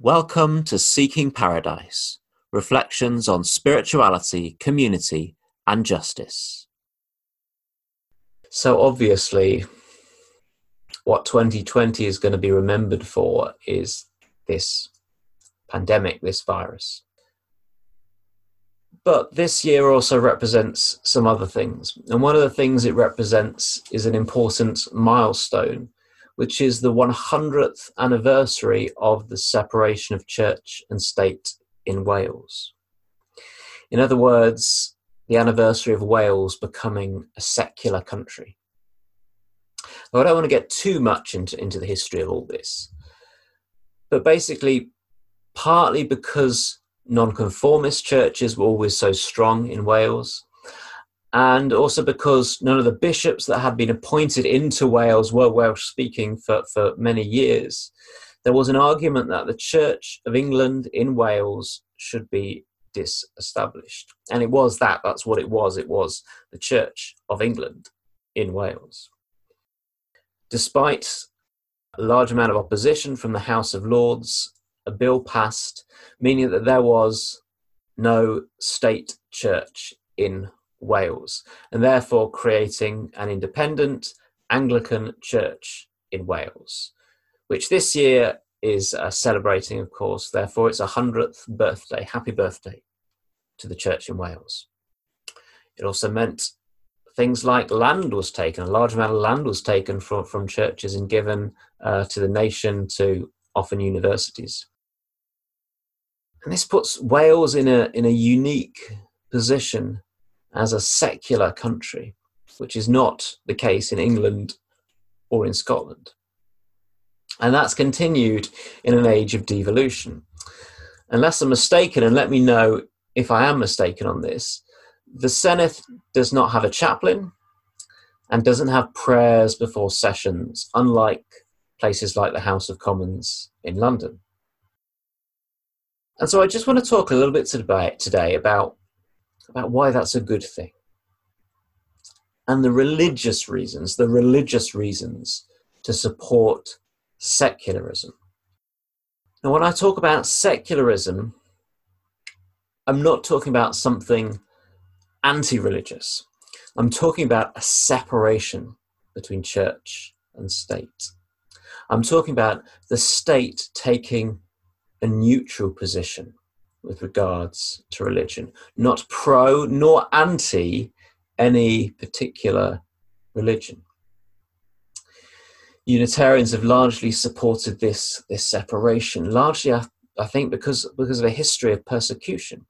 Welcome to Seeking Paradise Reflections on Spirituality, Community, and Justice. So, obviously, what 2020 is going to be remembered for is this pandemic, this virus. But this year also represents some other things. And one of the things it represents is an important milestone which is the 100th anniversary of the separation of church and state in Wales. In other words, the anniversary of Wales becoming a secular country. I don't want to get too much into, into the history of all this, but basically, partly because nonconformist churches were always so strong in Wales, and also because none of the bishops that had been appointed into Wales were Welsh speaking for, for many years, there was an argument that the Church of England in Wales should be disestablished. And it was that, that's what it was. It was the Church of England in Wales. Despite a large amount of opposition from the House of Lords, a bill passed meaning that there was no state church in Wales, and therefore creating an independent Anglican church in Wales, which this year is uh, celebrating, of course. Therefore, it's a 100th birthday. Happy birthday to the church in Wales. It also meant things like land was taken, a large amount of land was taken from, from churches and given uh, to the nation to often universities. And this puts Wales in a, in a unique position as a secular country, which is not the case in England or in Scotland. And that's continued in an age of devolution. Unless I'm mistaken, and let me know if I am mistaken on this, the Senedd does not have a chaplain and doesn't have prayers before sessions, unlike places like the House of Commons in London. And so I just want to talk a little bit today about about why that's a good thing. And the religious reasons, the religious reasons to support secularism. Now, when I talk about secularism, I'm not talking about something anti religious. I'm talking about a separation between church and state. I'm talking about the state taking a neutral position with regards to religion, not pro nor anti any particular religion. Unitarians have largely supported this, this separation, largely, I, I think, because, because of a history of persecution.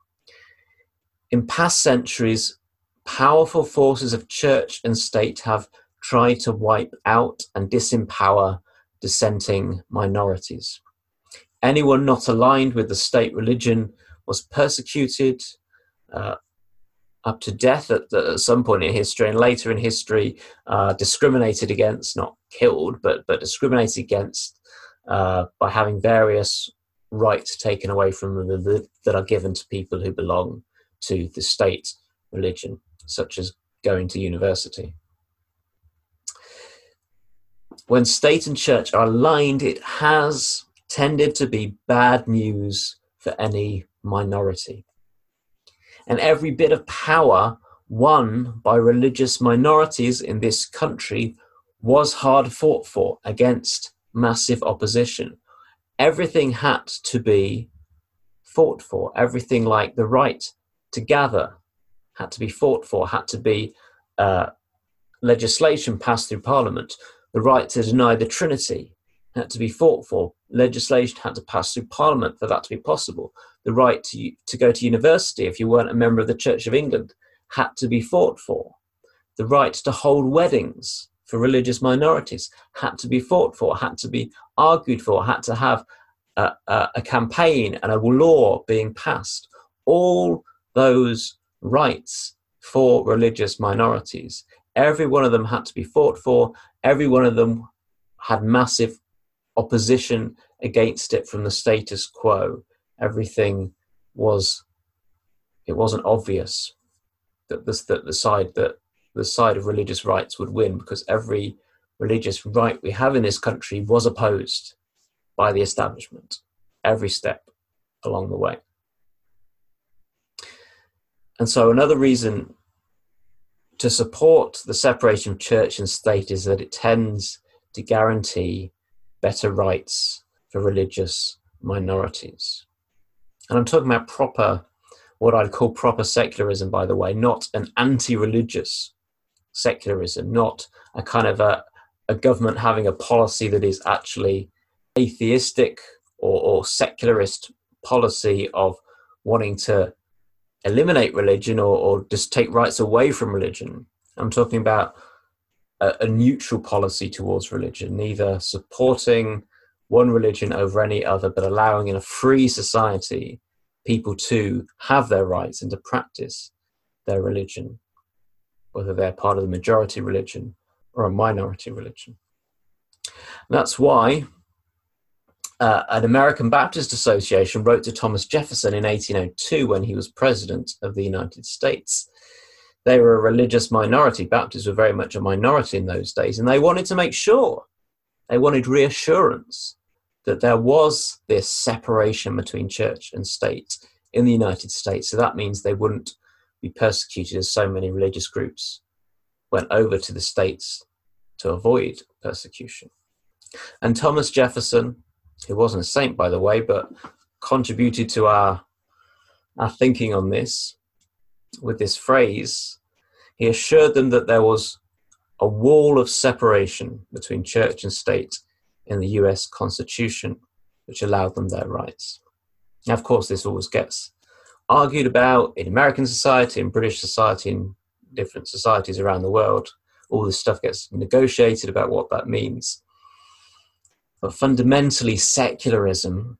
In past centuries, powerful forces of church and state have tried to wipe out and disempower dissenting minorities. Anyone not aligned with the state religion was persecuted uh, up to death at, at, some point in history, and later in history, uh, discriminated against, not killed, but, but discriminated against uh, by having various rights taken away from them that are given to people who belong to the state religion, such as going to university. When state and church are aligned, it has tended to be bad news for any minority. And every bit of power won by religious minorities in this country was hard fought for against massive opposition. Everything had to be fought for. Everything like the right to gather had to be fought for, had to be uh, legislation passed through Parliament. The right to deny the Trinity had to be fought for. Legislation had to pass through Parliament for that to be possible the right to, to go to university if you weren't a member of the Church of England had to be fought for. The right to hold weddings for religious minorities had to be fought for, had to be argued for, had to have a, a, a campaign and a law being passed. All those rights for religious minorities, every one of them had to be fought for, every one of them had massive opposition against it from the status quo everything was it wasn't obvious that this that the side that the side of religious rights would win because every religious right we have in this country was opposed by the establishment every step along the way. And so, another reason to support the separation of church and state is that it tends to guarantee better rights for religious minorities. And I'm talking about proper, what I'd call proper secularism, by the way, not an anti religious secularism, not a kind of a, a government having a policy that is actually atheistic or, or secularist policy of wanting to eliminate religion or, or just take rights away from religion. I'm talking about a, a neutral policy towards religion, neither supporting one religion over any other, but allowing in a free society people to have their rights and to practice their religion, whether they're part of the majority religion or a minority religion. And that's why uh, an American Baptist Association wrote to Thomas Jefferson in 1802 when he was president of the United States. They were a religious minority. Baptists were very much a minority in those days, and they wanted to make sure, they wanted reassurance that there was this separation between church and state in the United States. So that means they wouldn't be persecuted as so many religious groups went over to the states to avoid persecution. And Thomas Jefferson who wasn't a saint, by the way, but contributed to our our thinking on this with this phrase. He assured them that there was a wall of separation between church and state in the US Constitution, which allowed them their rights. Now, of course, this always gets argued about in American society, in British society, in different societies around the world. All this stuff gets negotiated about what that means. But fundamentally, secularism,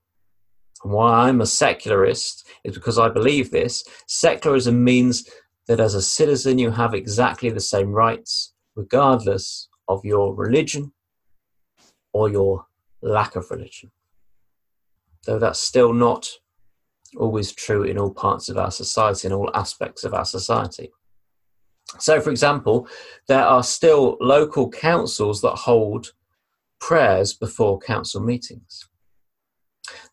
and why I'm a secularist is because I believe this. Secularism means that as a citizen, you have exactly the same rights, regardless of your religion or your lack of religion. Though that's still not always true in all parts of our society, in all aspects of our society. So, for example, there are still local councils that hold prayers before council meetings.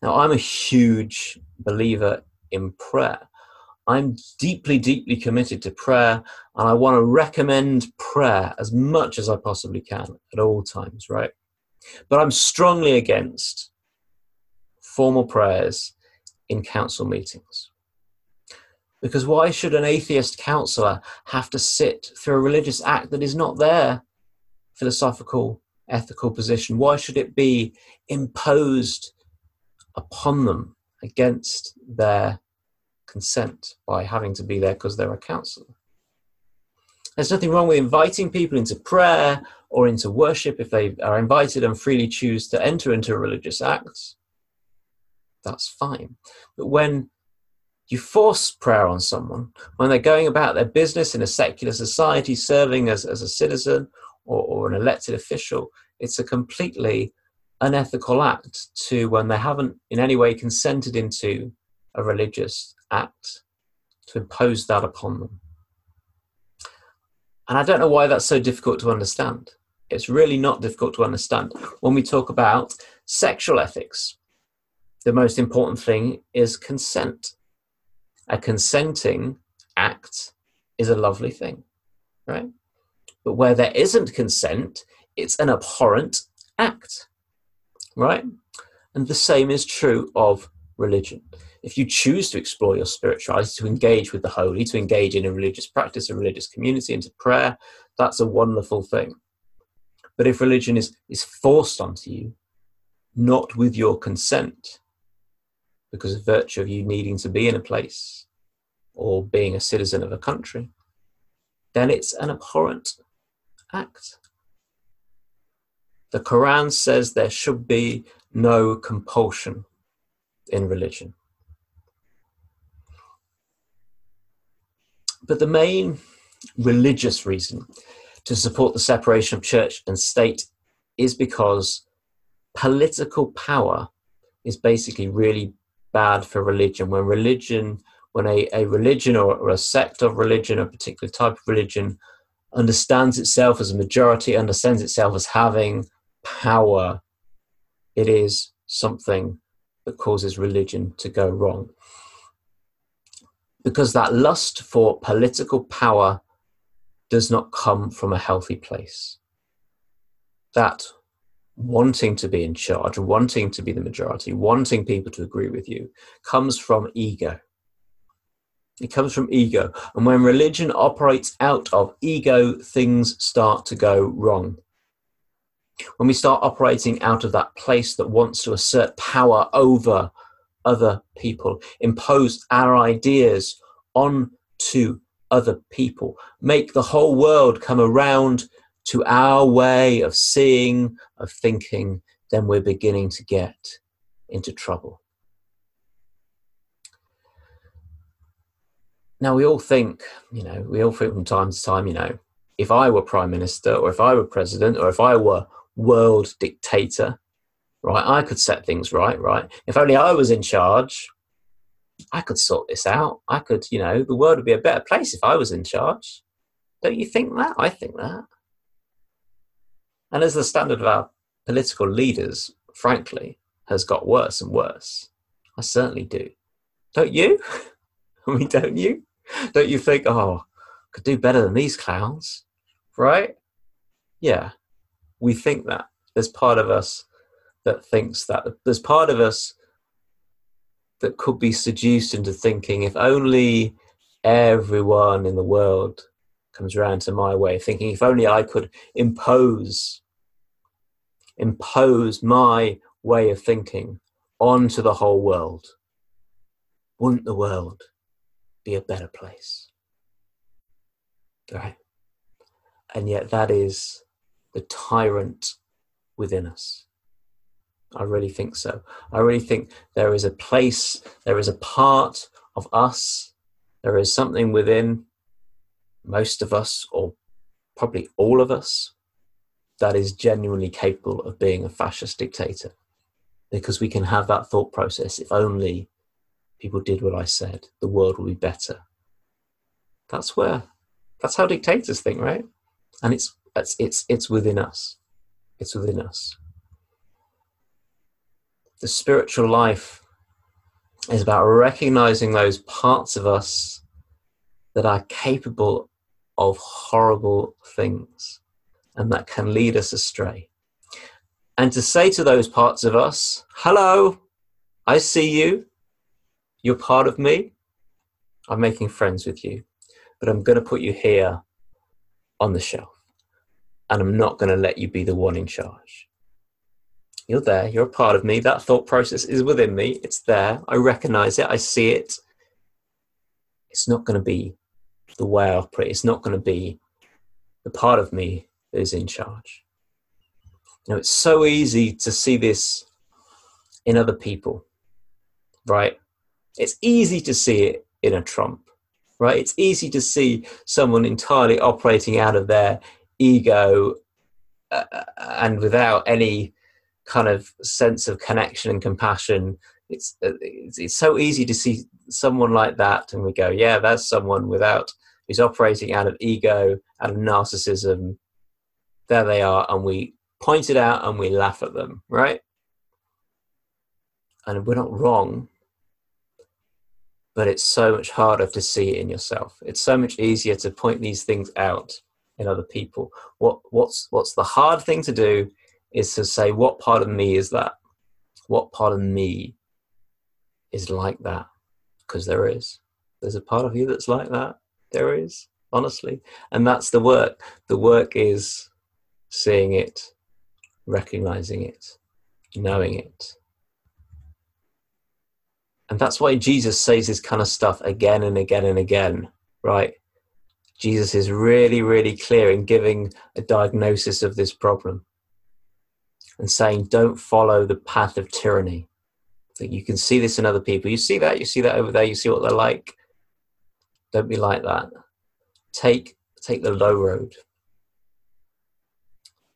Now, I'm a huge believer in prayer. I'm deeply, deeply committed to prayer, and I want to recommend prayer as much as I possibly can at all times, right? But I'm strongly against formal prayers in council meetings. Because why should an atheist councillor have to sit through a religious act that is not their philosophical ethical position? Why should it be imposed upon them against their consent by having to be there because they're a councillor? There's nothing wrong with inviting people into prayer or into worship if they are invited and freely choose to enter into a religious acts. That's fine. But when you force prayer on someone, when they're going about their business in a secular society, serving as, as a citizen or, or an elected official, it's a completely unethical act to when they haven't in any way consented into a religious act to impose that upon them. And I don't know why that's so difficult to understand. It's really not difficult to understand. When we talk about sexual ethics, the most important thing is consent. A consenting act is a lovely thing, right? But where there isn't consent, it's an abhorrent act, right? And the same is true of religion. If you choose to explore your spirituality, to engage with the holy, to engage in a religious practice, a religious community, into prayer, that's a wonderful thing. But if religion is, is forced onto you, not with your consent, because of virtue of you needing to be in a place or being a citizen of a country, then it's an abhorrent act. The Quran says there should be no compulsion in religion. But the main religious reason to support the separation of church and state is because political power is basically really bad for religion. When religion, when a, a religion or, or a sect of religion, a particular type of religion, understands itself as a majority, understands itself as having power, it is something that causes religion to go wrong. Because that lust for political power does not come from a healthy place. That wanting to be in charge, wanting to be the majority, wanting people to agree with you, comes from ego. It comes from ego. And when religion operates out of ego, things start to go wrong. When we start operating out of that place that wants to assert power over other people, impose our ideas on to other people, make the whole world come around to our way of seeing, of thinking, then we're beginning to get into trouble. Now, we all think, you know, we all think from time to time, you know, if I were prime minister or if I were president or if I were world dictator, right, I could set things right, right? If only I was in charge, I could sort this out. I could, you know, the world would be a better place if I was in charge. Don't you think that? I think that. And as the standard of our political leaders, frankly, has got worse and worse, I certainly do. Don't you? I mean, don't you? Don't you think, oh, could do better than these clowns, right? Yeah, we think that. There's part of us that thinks that. There's part of us that could be seduced into thinking if only everyone in the world comes around to my way, thinking if only I could impose impose my way of thinking onto the whole world, wouldn't the world be a better place? Right? And yet that is the tyrant within us. I really think so. I really think there is a place, there is a part of us, there is something within most of us, or probably all of us, that is genuinely capable of being a fascist dictator. Because we can have that thought process if only people did what I said, the world will be better. That's where, that's how dictators think, right? And it's, it's, it's, it's within us. It's within us. The spiritual life is about recognizing those parts of us that are capable of horrible things and that can lead us astray. And to say to those parts of us, hello, I see you, you're part of me, I'm making friends with you, but I'm going to put you here on the shelf and I'm not going to let you be the one in charge. You're there, you're a part of me. That thought process is within me, it's there. I recognize it, I see it. It's not going to be the way I operate, it's not going to be the part of me that is in charge. You know, it's so easy to see this in other people, right? It's easy to see it in a Trump, right? It's easy to see someone entirely operating out of their ego uh, and without any kind of sense of connection and compassion. It's, uh, it's it's so easy to see someone like that, and we go, yeah, that's someone without who's operating out of ego, out of narcissism, there they are, and we point it out and we laugh at them, right? And we're not wrong, but it's so much harder to see it in yourself. It's so much easier to point these things out in other people. What what's what's the hard thing to do is to say what part of me is that? What part of me is like that? Because there is. There's a part of you that's like that. There is, honestly. And that's the work. The work is seeing it, recognizing it, knowing it. And that's why Jesus says this kind of stuff again and again and again, right? Jesus is really, really clear in giving a diagnosis of this problem and saying, don't follow the path of tyranny. That you can see this in other people. You see that, you see that over there, you see what they're like. Don't be like that. Take take the low road.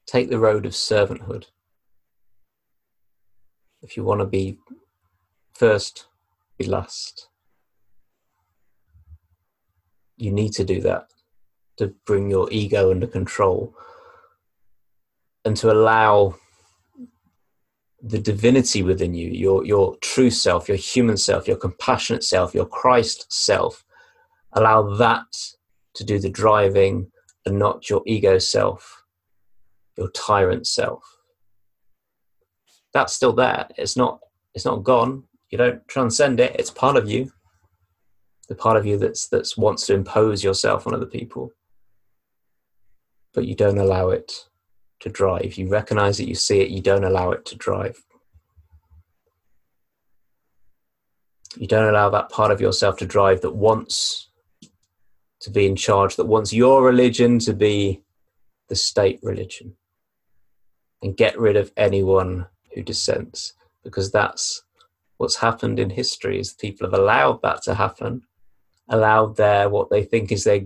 Take the road of servanthood. If you want to be first, be last. You need to do that to bring your ego under control and to allow the divinity within you, your, your true self, your human self, your compassionate self, your Christ self. Allow that to do the driving and not your ego self, your tyrant self. That's still there. It's not it's not gone. You don't transcend it. It's part of you. The part of you that's that's wants to impose yourself on other people. But you don't allow it to drive. You recognize it, you see it, you don't allow it to drive. You don't allow that part of yourself to drive that wants to be in charge, that wants your religion to be the state religion. And get rid of anyone who dissents, because that's what's happened in history is people have allowed that to happen, allowed their what they think is their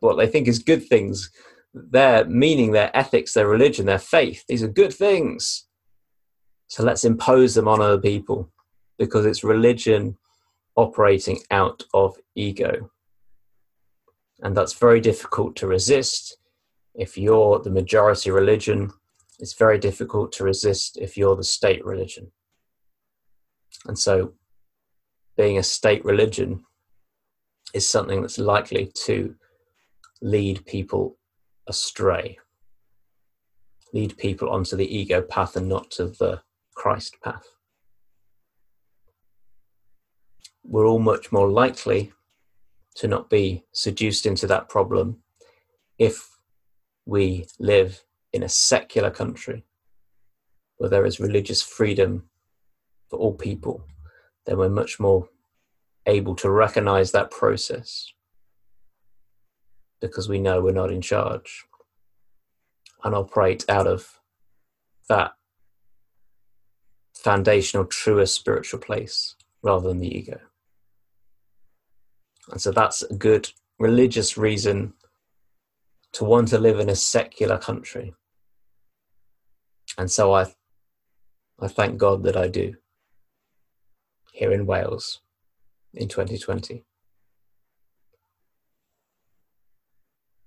what they think is good things their meaning, their ethics, their religion, their faith. These are good things. So let's impose them on other people because it's religion operating out of ego. And that's very difficult to resist if you're the majority religion. It's very difficult to resist if you're the state religion. And so, being a state religion is something that's likely to lead people astray, lead people onto the ego path and not to the Christ path. We're all much more likely to not be seduced into that problem if we live in a secular country where there is religious freedom for all people, then we're much more able to recognize that process because we know we're not in charge and operate out of that foundational, truest spiritual place rather than the ego. And so that's a good religious reason to want to live in a secular country. And so I, I thank God that I do here in Wales in 2020.